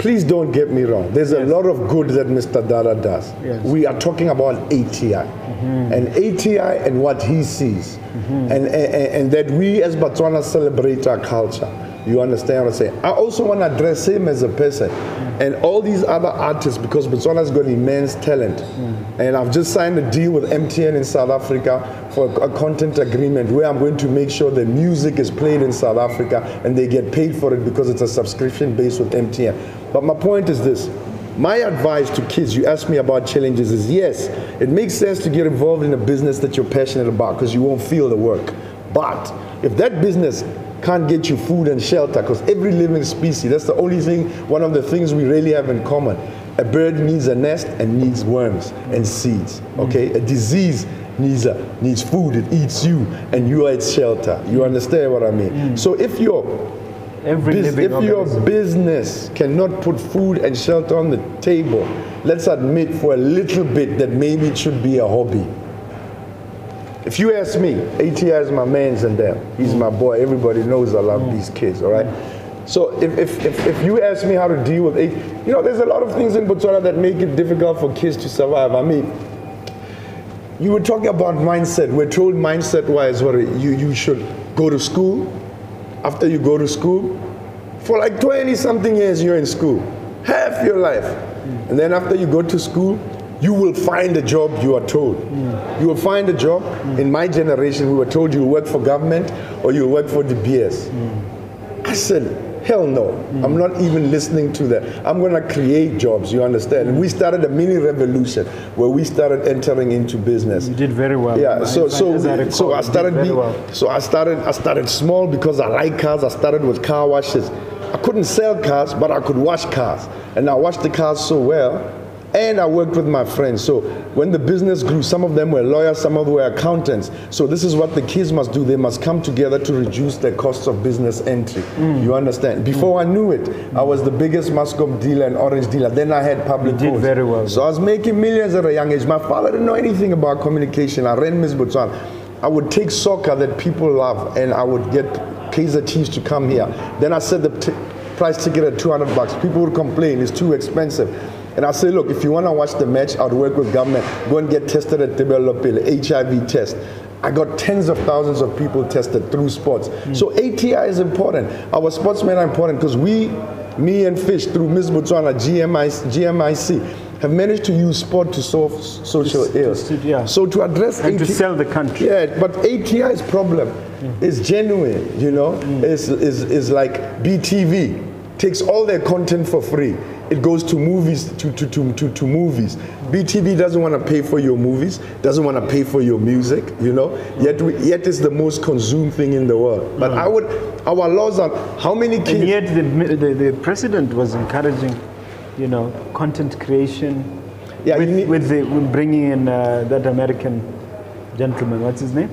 please don't get me wrong. There's a Yes. lot of good that Mr. Dada does. Yes. We are talking about ATI mm-hmm. and ATI and what he sees, mm-hmm. and, and and that we as Botswana celebrate our culture. You understand what I'm saying? I also want to address him as a person and all these other artists because Botswana's got immense talent. Mm. And I've just signed a deal with MTN in South Africa for a content agreement where I'm going to make sure the music is played in South Africa and they get paid for it because it's a subscription base with MTN. But my point is this. My advice to kids, you ask me about challenges, is yes, it makes sense to get involved in a business that you're passionate about because you won't feel the work. But if that business can't get you food and shelter, because every living species, that's the only thing, one of the things we really have in common. A bird needs a nest and needs worms and seeds. Okay? A disease needs a, needs food, it eats you, and you are its shelter. You understand what I mean? Mm. So if you're Every Bus- if your organism. business cannot put food and shelter on the table, let's admit for a little bit that maybe it should be a hobby. If you ask me, ATI is my man's and them. He's my boy. Everybody knows I love these kids, all right? So if, if, if, if you ask me how to deal with it, you know, there's a lot of things in Botswana that make it difficult for kids to survive. I mean, you were talking about mindset. We're told mindset wise, what you, you should go to school. After you go to school, for like 20 something years, you're in school, half your life. And then after you go to school, you will find a job, you are told. You will find a job. In my generation, we were told you'll work for government or you'll work for the BS. I said, hell no. I'm not even listening to that. I'm going to create jobs, you understand? And we started a mini revolution where we started entering into business. You did very well. Yeah, so so so I started very be, well. so I started I started small because I like cars. I started with car washes. I couldn't sell cars, but I could wash cars. And I washed the cars so well. And I worked with my friends. So when the business grew, some of them were lawyers, some of them were accountants. So this is what the kids must do. They must come together to reduce the costs of business entry. Mm. You understand? Before I knew it, I was the biggest Mascom dealer and orange dealer. Then I had public You did very well. So I was making millions at a young age. My father didn't know anything about communication. I ran Miss Botswana. I would take soccer that people love and I would get Kaiser Chiefs to come here. Then I set the t- price ticket at 200 bucks. People would complain, it's too expensive. And I say, look, if you want to watch the match, I'd work with government. Go and get tested at Tebelopele, HIV test. I got tens of thousands of people tested through sports. Hmm. So ATI is important. Our sportsmen are important because we, me and Fish, through Ms. Botswana, GMIC, GMIC, have managed to use sport to solve social To- ills. to- yeah. So to address And to sell the country. yeah, but ATI's problem hmm. is genuine, you know, hmm. is, is, is like BTV takes all their content for free. It goes to movies, to, to, to, to, to movies. BTV doesn't want to pay for your movies, doesn't want to pay for your music, you know, yet, we, yet it's the most consumed thing in the world. But I would, our laws are, how many kids? And yet the, the, the president was encouraging, you know, content creation Yeah, with, need- with, the, with bringing in uh, that American gentleman. What's his name?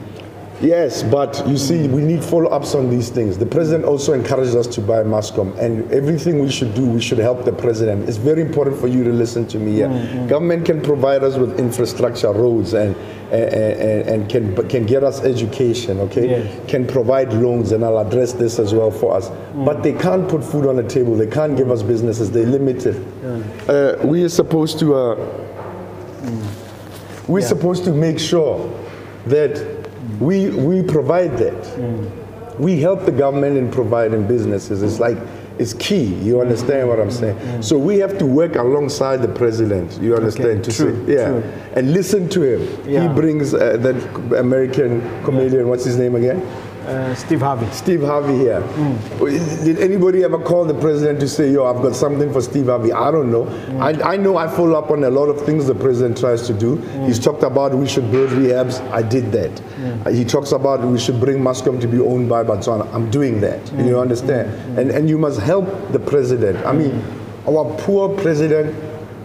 Yes, but you see, we need follow-ups on these things. The president also encouraged us to buy Mascom, and everything we should do, we should help the president. It's very important for you to listen to me here. Mm, Government can provide us with infrastructure, roads, and and, and, can can get us education. Okay, Yes. can provide loans, and I'll address this as well for us. Mm. But they can't put food on the table. They can't give us businesses. They limit it. Uh, we are supposed to. Uh, we're supposed to make sure that we, we provide that. We help the government in providing businesses. It's like, it's key. You understand what I'm saying? So we have to work alongside the president. You understand? to true, say, yeah, true. and listen to him. Yeah. He brings uh, that American comedian. What's his name again? Uh, Steve Harvey. Steve Harvey here. Hmm. Did anybody ever call the president to say, yo, I've got something for Steve Harvey? I don't know. Hmm. I, I know I follow up on a lot of things the president tries to do. Hmm. He's talked about we should build rehabs. I did that. Uh, He talks about we should bring Mascom to be owned by Botswana. I'm doing that. You understand? And, and you must help the president. I mean, our poor president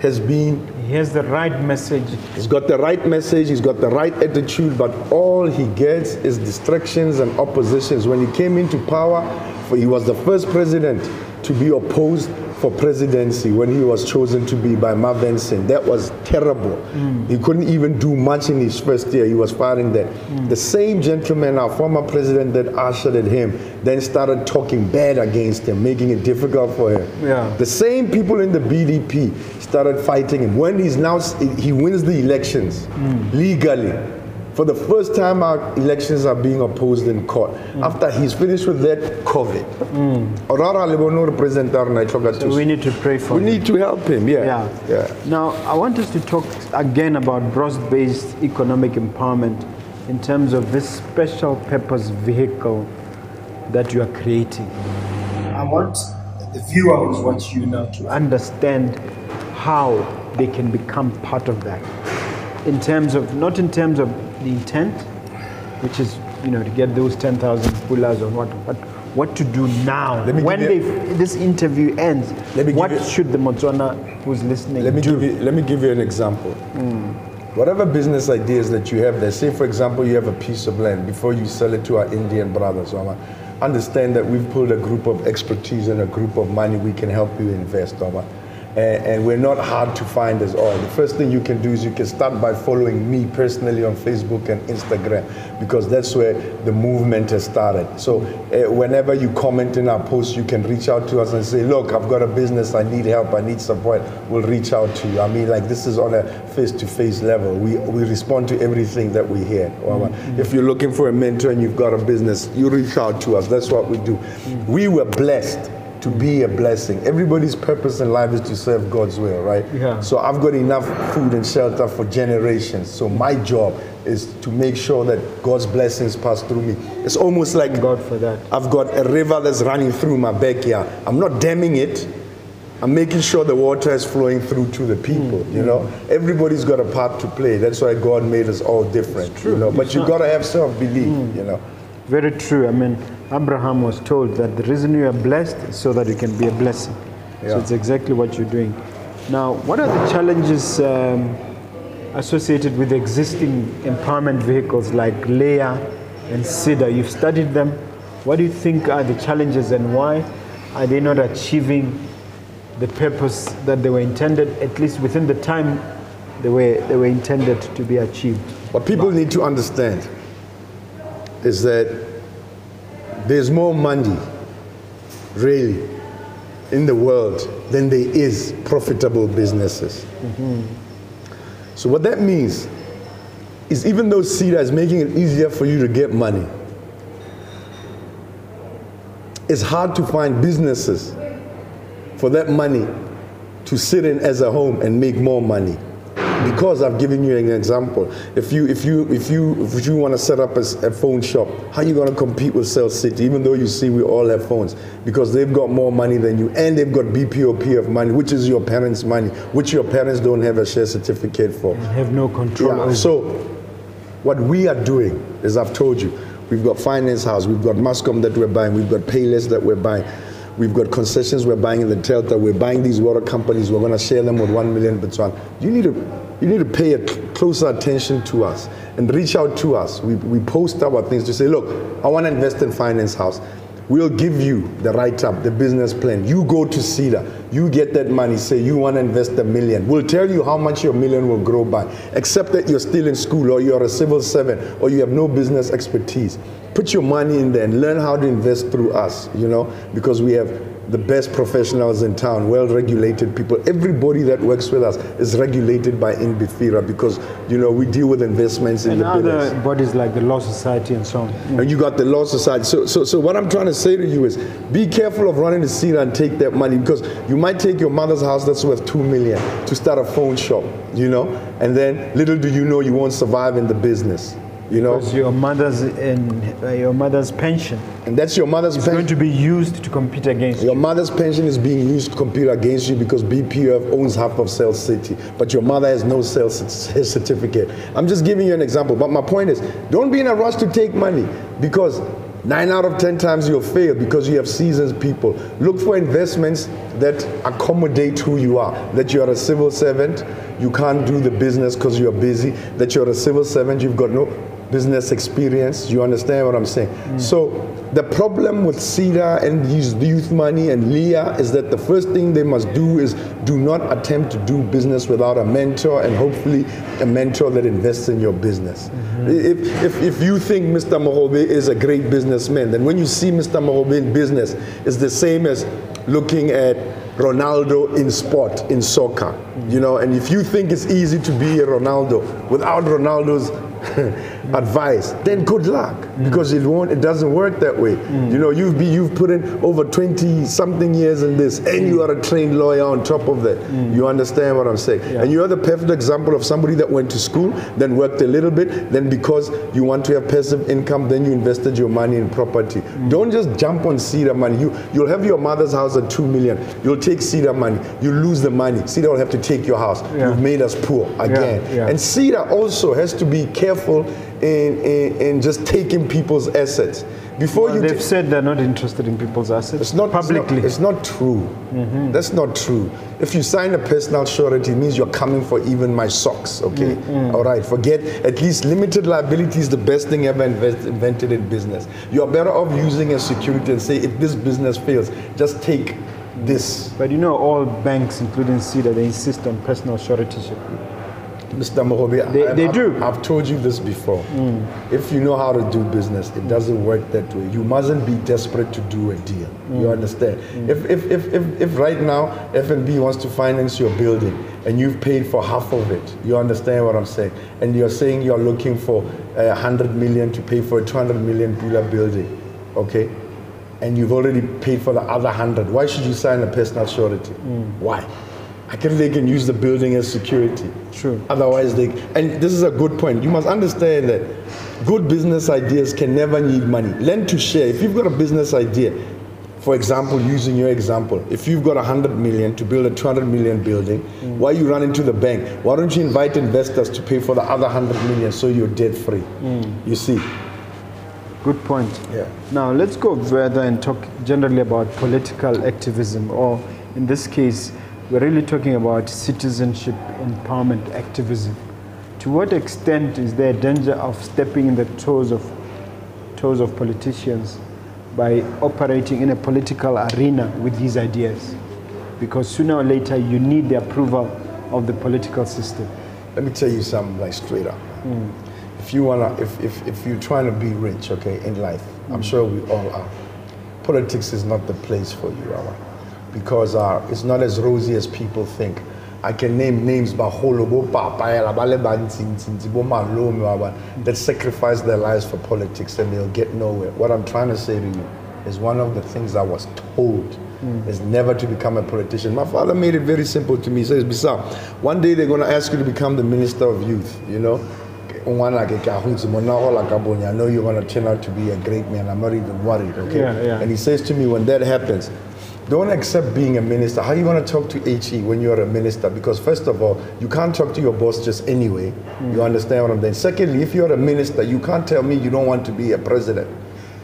has been He has the right message. He's got the right message, he's got the right attitude, but all he gets is distractions and oppositions. When he came into power, he was the first president to be opposed for presidency when he was chosen to be by Marvin Singh. That was terrible. Mm. He couldn't even do much in his first year. He was fighting that. Mm. The same gentleman, our former president that ushered at him, then started talking bad against him, making it difficult for him. Yeah. The same people in the BDP started fighting him. When he's now, he wins the elections mm. legally. For the first time, our elections are being opposed in court. Mm. After he's finished with that, COVID. Mm. Orara lebono representar na itlhoka So we need to pray for We him. need to help him, yeah. Yeah. yeah. Now, I want us to talk again about broad-based economic empowerment in terms of this special purpose vehicle that you are creating. I want the viewers watch you now to understand how they can become part of that. In terms of, not in terms of the intent, which is, you know, to get those 10,000 pullers or what, but what to do now. Let me when they, this interview ends, Let me give what you- should the Motswana who's listening Let me, do? give you, let me give you an example. Hmm. Whatever business ideas that you have there, say for example you have a piece of land, before you sell it to our Indian brothers, Oma, understand that we've pulled a group of expertise and a group of money we can help you invest, Oma. And, and we're not hard to find as all. The first thing you can do is you can start by following me personally on Facebook and Instagram because that's where the movement has started. So uh, whenever you comment in our posts, you can reach out to us and say, look, I've got a business, I need help, I need support. We'll reach out to you. I mean, like this is on a face-to-face level. We, we respond to everything that we hear. If you're looking for a mentor and you've got a business, you reach out to us. That's what we do. We were blessed to be a blessing. Everybody's purpose in life is to serve God's will, right? Yeah. So I've got enough food and shelter for generations. So my job is to make sure that God's blessings pass through me. It's almost like God for that. I've got a river that's running through my backyard. I'm not damming it. I'm making sure the water is flowing through to the people. Hmm. You know, everybody's got a part to play. That's why God made us all different. True. You know, but you got to have self-belief. Hmm. You know. Very true. I mean, Abraham was told that the reason you are blessed is so that you can be a blessing. So it's exactly what you're doing. Now, what are the challenges um, associated with existing empowerment vehicles like LEA and CEDA? You've studied them. What do you think are the challenges and why are they not achieving the purpose that they were intended, at least within the time they were, they were intended to be achieved? What people need to understand is that there's more money, really, in the world than there is profitable businesses. Mm-hmm. So, what that means is even though CEDA is making it easier for you to get money, it's hard to find businesses for that money to sit in as a home and make more money because I've given you an example. If you if you if you if you want to set up a phone shop, how are you going to compete with Cell City? Even though you see we all have phones, because they've got more money than you, and they've got BPOP of money, which is your parents' money, which your parents don't have a share certificate for. Have no control Yeah. So, what we are doing is I've told you, we've got Finance House, we've got Mascom that we're buying, we've got Payless that we're buying, we've got concessions we're buying in the Delta, we're buying these water companies, we're going to share them with one million Botswana. You need to, you need to pay a closer attention to us and reach out to us. We, we post our things to say, look, I want to invest in Finance House. We'll give you the write up, the business plan. You go to CEDA, you get that money, say you want to invest a million. We'll tell you how much your million will grow by, except that you're still in school or you're a civil servant or you have no business expertise. Put your money in there and learn how to invest through us, you know, because we have the best professionals in town, well regulated people. Everybody that works with us is regulated by NBFIRA because, you know, we deal with investments in and the business. other bodies like the Law Society and so on. And you got the law society. So, so, so what I'm trying to say to you is, be careful of running the scene and take that money because you might take your mother's house that's worth two million to start a phone shop, you know, and then little do you know you won't survive in the business, you know, Because your mother's and uh, your mother's pension and that's your mother's pension is going to be used to compete against Your you. mother's pension is being used to compete against you because BPF owns half of Cell City, but your mother has no sales certificate. I'm just giving you an example, but my point is, don't be in a rush to take money because nine out of ten times you'll fail because you have seasoned people. Look for investments that accommodate who you are. That you're a civil servant, you can't do the business because you're busy. That you're a civil servant, you've got no business experience. You understand what I'm saying? Mm. So the problem with CEDA and these youth money and LEA is that the first thing they must do is do not attempt to do business without a mentor and hopefully a mentor that invests in your business. Mm-hmm. If, if, if you think Mr. Mahobe is a great businessman, then when you see Mr. Mahobe in business, it's the same as looking at Ronaldo in sport, in soccer. Mm. You know, and if you think it's easy to be a Ronaldo without Ronaldo's advice, then good luck mm. because it won't. It doesn't work that way. Mm. You know, you've be, you've put in over twenty something years in this, and mm. you are a trained lawyer on top of that. You understand what I'm saying? And you are the perfect example of somebody that went to school, then worked a little bit, then because you want to have passive income, then you invested your money in property. Don't just jump on CEDA money. You you'll have your mother's house at two million. You'll take CEDA money. You lose the money. CEDA will have to take your house. Yeah. You've made us poor again. yeah. And CEDA also has to be careful in, in, in just taking people's assets. Before Well, you they've said they're not interested in people's assets it's not publicly. It's not, it's not true. Mm-hmm. That's not true. If you sign a personal surety, it means you're coming for even my socks. Okay. Mm-hmm. All right. Forget. At least limited liability is the best thing ever invest, invented in business. You're better off using a security and say, if this business fails, just take this. but you know, all banks, including CEDA, they insist on personal suretyship. Mr. Mahobe, They- I- they I've, do. I've told you this before. Mm. If you know how to do business, it doesn't work that way. You mustn't be desperate to do a deal. You mm. understand? Mm. If, if, if, if, if right now FNB wants to finance your building and you've paid for half of it, you understand what I'm saying? And you're saying you're looking for a hundred million to pay for a 200 million pillar building, okay? And you've already paid for the other hundred. Why should you sign a personal surety? Why? I can they can use the building as security. True. Otherwise, they and this is a good point. You must understand that good business ideas can never need money. Lend to share. If you've got a business idea, for example, using your example, if you've got a hundred million to build a two hundred million building, mm. why you run into the bank? Why don't you invite investors to pay for the other hundred million so you're debt free? Mm. You see. Good point. Yeah. Now let's go further and talk generally about political activism, or in this case, we're really talking about citizenship empowerment activism. To what extent is there a danger of stepping in the toes of toes of politicians by operating in a political arena with these ideas? Because sooner or later you need the approval of the political system. Let me tell you something like straight up. Hmm. If you wanna, if, if, if you're trying to be rich, okay, in life, I'm hmm. sure we all are. Politics is not the place for you, because uh, it's not as rosy as people think. I can name names that sacrifice their lives for politics and they'll get nowhere. What I'm trying to say to you is one of the things I was told is never to become a politician. My father made it very simple to me. He says, Bisa, one day they're going to ask you to become the minister of youth, you know? One like a kahunzi, monaho like a boni. I know you're going to turn out to be a great man. I'm not even worried, okay? Yeah, yeah. And he says to me, when that happens, don't accept being a minister. How you going to talk to HE when you're a minister? Because first of all, you can't talk to your boss just anyway. You understand what I'm saying? Secondly, if you're a minister, you can't tell me you don't want to be a president.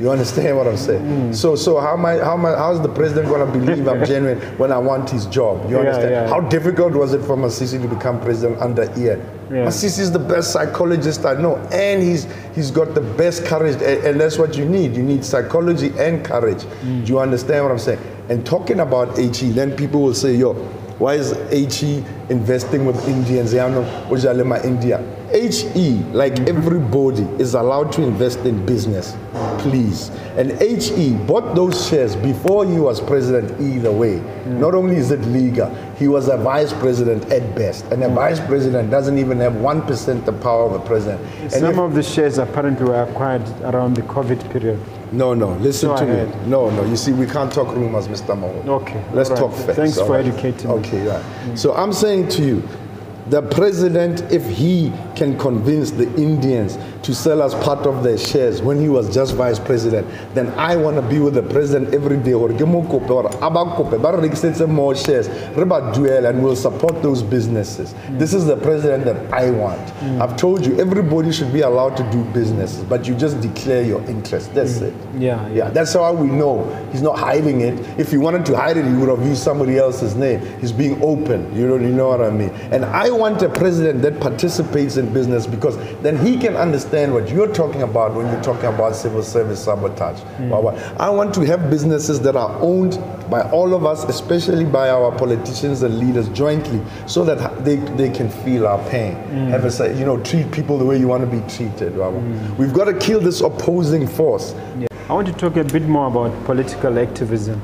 You understand what I'm saying? So, so how am I, how am I, how's the president going to believe I'm genuine when I want his job? You Yeah, understand? yeah. How difficult was it for Masisi to become president under Ian? Yeah. Masisi is the best psychologist I know, and he's he's got the best courage, and, and that's what you need. You need psychology and courage. Mm. Do you understand what I'm saying? And talking about HE, then people will say, "Yo, why is HE investing with Indians? Ojalema India." HE, like everybody, is allowed to invest in business, please. And HE bought those shares before he was president. Either way, Mm. not only is it legal, he was a vice president at best, and Mm. a vice president doesn't even have one percent the power of a president. Some if- of the shares apparently were acquired around the COVID period. No, no, listen Go to ahead. me. No, no, you see, we can't talk rumors, Mr. Maho. Okay, Let's right. talk facts. Thanks for right? educating me. Okay, right. Mm. So I'm saying to you, the president, if he can convince the Indians to sell us part of their shares when he was just vice president, then I want to be with the president every day. Or give or aba kope, ba re more shares, re ba duel, and we'll support those businesses. This is the president that I want. Mm. I've told you, everybody should be allowed to do businesses, but you just declare your interest. That's mm. it. Yeah, Yeah, that's how we know he's not hiding it. If he wanted to hide it, he would have used somebody else's name. He's being open. You know, you know what I mean? And I want a president that participates in business because then he can understand what you're talking about when you're talking about civil service sabotage. Hmm. Wawa. I want to have businesses that are owned by all of us, especially by our politicians and leaders jointly, so that they, they can feel our pain. Hmm. Have a, say- you know, treat people the way you want to be treated. Wawa. Hmm. We've got to kill this opposing force. I want to talk a bit more about political activism.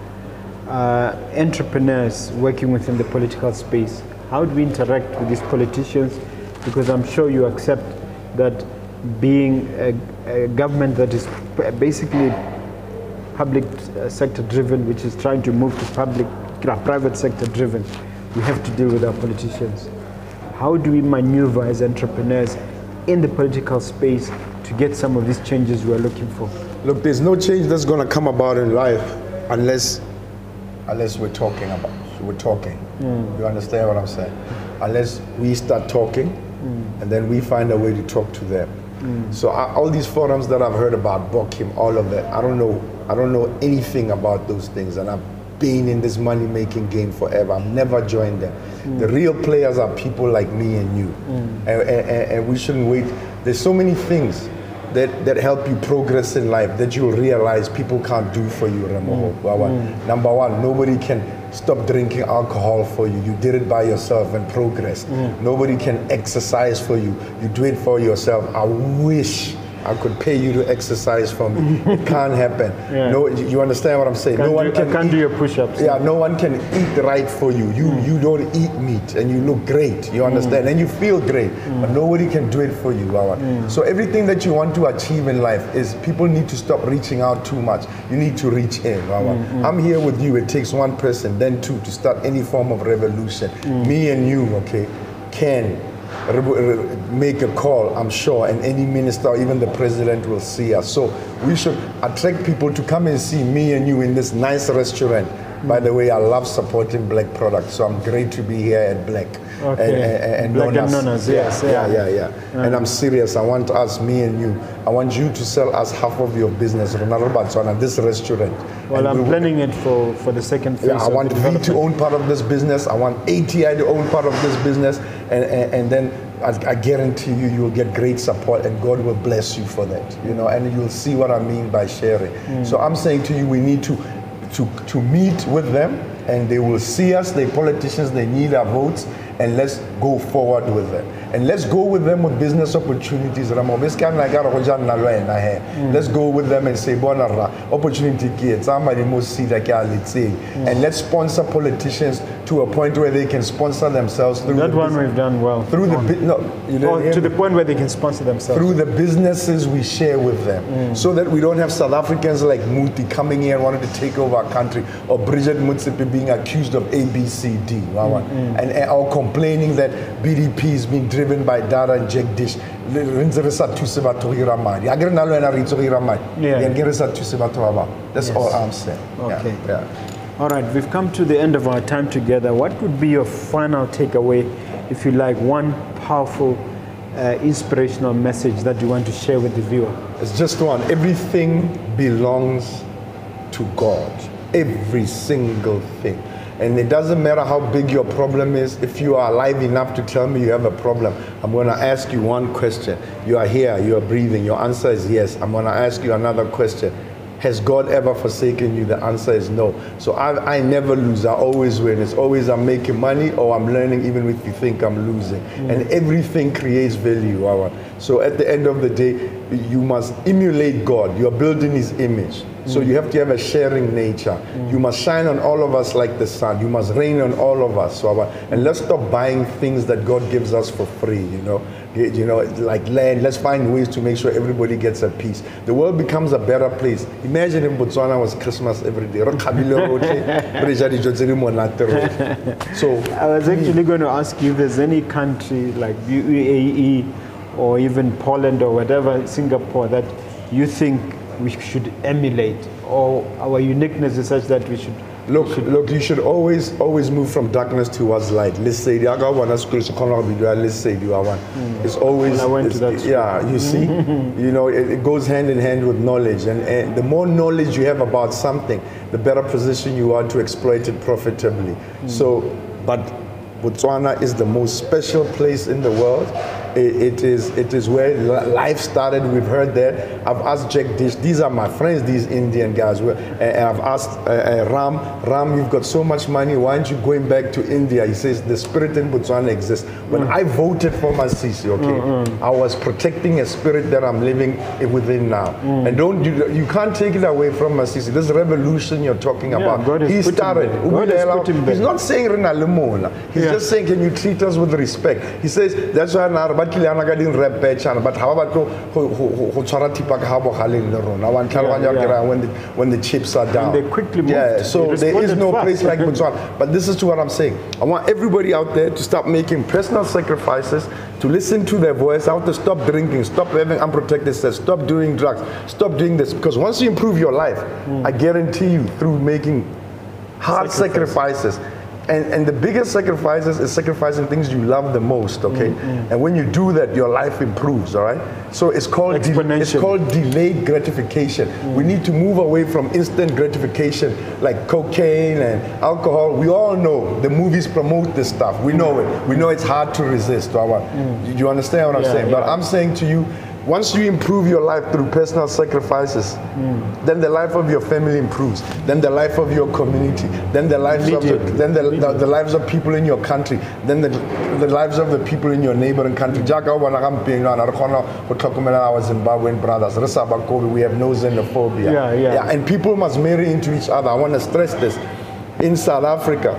Uh, entrepreneurs working within the political space. How do we interact with these politicians? Because I'm sure you accept that being a, a government that is basically public uh, sector driven, which is trying to move to public, private sector driven, we have to deal with our politicians. How do we maneuver as entrepreneurs in the political space to get some of these changes we're looking for? Look, there's no change that's going to come about in life unless, unless we're talking about. We're talking. You understand what I'm saying? Unless we start talking, and then we find a way to talk to them. So I, all these forums that I've heard about, BOCCIM, all of that, I don't know. I don't know anything about those things, and I've been in this money-making game forever. I've never joined them. The real players are people like me and you, mm. and, and- and- and we shouldn't wait. There's so many things that, that help you progress in life that you'll realize people can't do for you, Ramoho. Mm. Wawa. Mm. Number one, nobody can stop drinking alcohol for you. You did it by yourself and progress. Mm. Nobody can exercise for you. You do it for yourself. I wish I could pay you to exercise for me. it can't happen. Yeah. No, you understand what I'm saying? Can't no one do, can I can't eat- do your push-ups. yeah, no one can eat right for you. You hmm. you don't eat meat and you look great. You hmm. understand? And you feel great. Hmm. But nobody can do it for you, Wawa. So everything that you want to achieve in life is people need to stop reaching out too much. You need to reach in, Wawa. I'm here with you. It takes one person, then two to start any form of revolution. Me and you, okay, can make a call, I'm sure, and any minister even the president will see us. So we should attract people to come and see me and you in this nice restaurant By the way, I love supporting black products, so I'm great to be here at Black. Okay. And, and, and Nonas. Nonas, Yeah, yes, yeah, yeah. yeah, yeah. And I'm serious. I want us, me and you, I want you to sell us half of your business, Ronaldo Batswana, this restaurant. Well, And I'm we- planning it for, for the second phase. yeah, I want V to own part of this business. I want ATI to own part of this business, and and, and then I, I guarantee you, you will get great support, and God will bless you for that. You know, and you'll see what I mean by sharing. Hmm. So I'm saying to you, we need to to to meet with them, and they will see us. They politicians, they need our votes, and let's go forward with them. And let's go with them with business opportunities. Ramo, bes ka nna ekare go ja nna le wena he. Let's go with them and say, bona ra, opportunity ke e, tsaya madi mo seed a ke a letseng." Mm. And let's sponsor politicians to a point where they can sponsor themselves through That the one bus- we've done well. through the no, you didn't to the point where they can sponsor themselves. through the businesses we share with them mm. so that we don't have South Africans like Muti coming here and wanting to take over our country or Bridgette Motsepe being accused of A, B, C, D wawa. Mm, mm. and, and or complaining that BDP is being driven by Dada and Jagdish Le- re ntse re sa thuse batho go ira madi a ke re nna le wena re itse go ira madi Yeah. Then ke re sa thuse batho ba bangwe. that's all I'm saying Yeah, Okay. yeah. All right, we've come to the end of our time together. What would be your final takeaway, if you like, one powerful, uh, inspirational message that you want to share with the viewer? It's just one. Everything belongs to God. Every single thing. And it doesn't matter how big your problem is. If you are alive enough to tell me you have a problem, I'm going to ask you one question. You are here, you are breathing. Your answer is yes. I'm going to ask you another question. Has God ever forsaken you? The answer is no. So I, I never lose. I always win. It's always I'm making money or I'm learning, even if you think I'm losing. Mm. And everything creates value. So at the end of the day, you must emulate God. You are building His image. So mm. you have to have a sharing nature. Mm. You must shine on all of us like the sun. You must rain on all of us. And let's stop buying things that God gives us for free. You know, you know, like land. Let's find ways to make sure everybody gets a piece. The world becomes a better place. Imagine if Botswana was Christmas every day. Re kgabile rotlhe, re ja dijo tse di monate rotlhe. So I was actually going to ask you if there's any country like UAE or even Poland or whatever, Singapore, that you think we should emulate, or our uniqueness is such that we should. Look, look, you should always, always move from darkness towards light. Let's say the aga one so come on, let's say you are one. It's always. I went to that school. Yeah, you see, you know, it, it goes hand in hand with knowledge, and, and the more knowledge you have about something, the better position you are to exploit it profitably. Hmm. So, but Botswana is the most special place in the world. It, it is it is where life started. We've heard that. I've asked Jagdish. These are my friends. These Indian guys. And and eh, eh, I've asked uh, uh, Ram. Ram, you've got so much money. Why aren't you going back to India? He says the spirit in Botswana exists. When mm. I voted for Masisi, okay, mm, mm. I was protecting a spirit that I'm living within now. And don't you you can't take it away from Masisi. This revolution you're talking Yeah, about. God he started. God has put him He's not saying Rena Lemola. He's Yeah. just saying, can you treat us with respect? He says, that's why re batlile ana ka chana, but ha ba batlo go tshwara thipa ka ha bogaleng le rona. Wa ntlhaloganya Yeah, ke yeah. ra when the chips are down. they quickly Yeah, so there is no fast. place like Botswana. But this is to what I'm saying. I want everybody out there to stop making personal sacrifices, to listen to their voice, out to stop drinking, stop having unprotected sex, stop doing drugs, stop doing this. Because once you improve your life, I guarantee you, through making hard sacrifices. And, and the biggest sacrifices is sacrificing things you love the most, okay? Mm, mm. And when you do that, your life improves, all right? So it's called de- it's called delayed gratification. We mm. need to move away from instant gratification like cocaine and alcohol. We all know the movies promote this stuff. We know it. We know it's hard to resist. Wawa. Do you understand what I'm Yeah, saying? But. I'm saying to you, once you improve your life through personal sacrifices, then the life of your family improves. Then the life of your community. Then the lives of the, then the, the, the lives of people in your country. Then the, the lives of the people in your neighboring country. Jaaka o bona gampieno ana, re kgona go tlhokomela our Zimbabwean brothers. Re sa ba Kobe, We have no xenophobia. Yeah, yeah. And people must marry into each other. I want to stress this. In South Africa,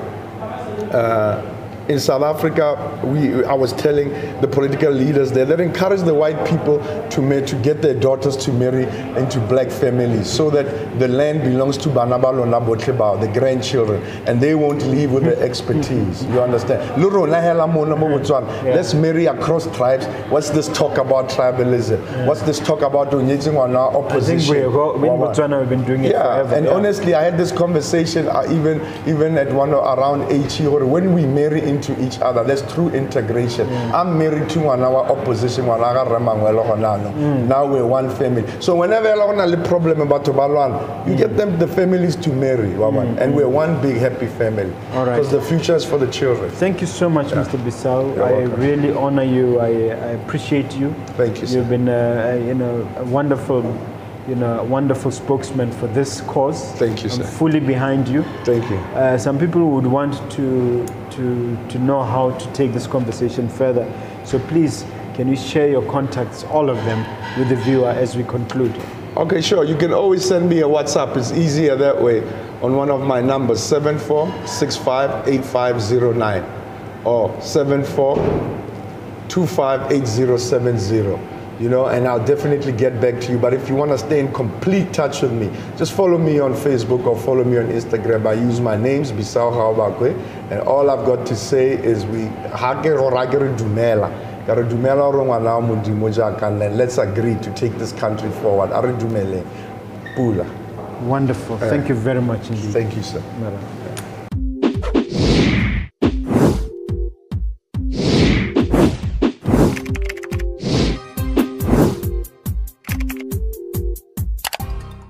uh, in South Africa, we, I was telling the political leaders there that encourage the white people to, ma- to get their daughters to marry into black families so that the land belongs to Banabalo Nabotlebao, the grandchildren, and they won't leave with the expertise. You understand? Luro na hela mona mo Botswana. Let's marry across tribes. What's this talk about tribalism? What's this talk about donating on our I think opposition? we, in Botswana we've been doing it Yeah, forever. and honestly, I had this conversation uh, even even at one around HE or when we marry into each other. That's true integration. I'm married to one of our opposition, one our. Mm. Now we're one family. So whenever you have a problem about Tobalwan, you get them the families to marry, Wawan, and we're one big happy family. Mm. All right. Because the future is for the children. Thank you so much, Mr. Bissau. You're I welcome. really honor you. I, I appreciate you. Thank you, sir. You've been, uh, you know, a wonderful, you know, a wonderful spokesman for this cause. Thank you, I'm sir. fully behind you. Thank you. Uh, some people would want to, to, to know how to take this conversation further. So please, can you share your contacts, all of them, with the viewer as we conclude? Okay, sure. You can always send me a WhatsApp. It's easier that way on one of my numbers, 74658509 or 74258070. You know, and I'll definitely get back to you. But if you want to stay in complete touch with me, just follow me on Facebook or follow me on Instagram. I use my names, Bisao Haobakwe, and all I've got to say is we dumela. Ka dumela hore ngwana wa Modimo jaaka let's agree to take this country forward. A re dumeleng. Pula. Wonderful. Thank you very much indeed. Thank you, sir.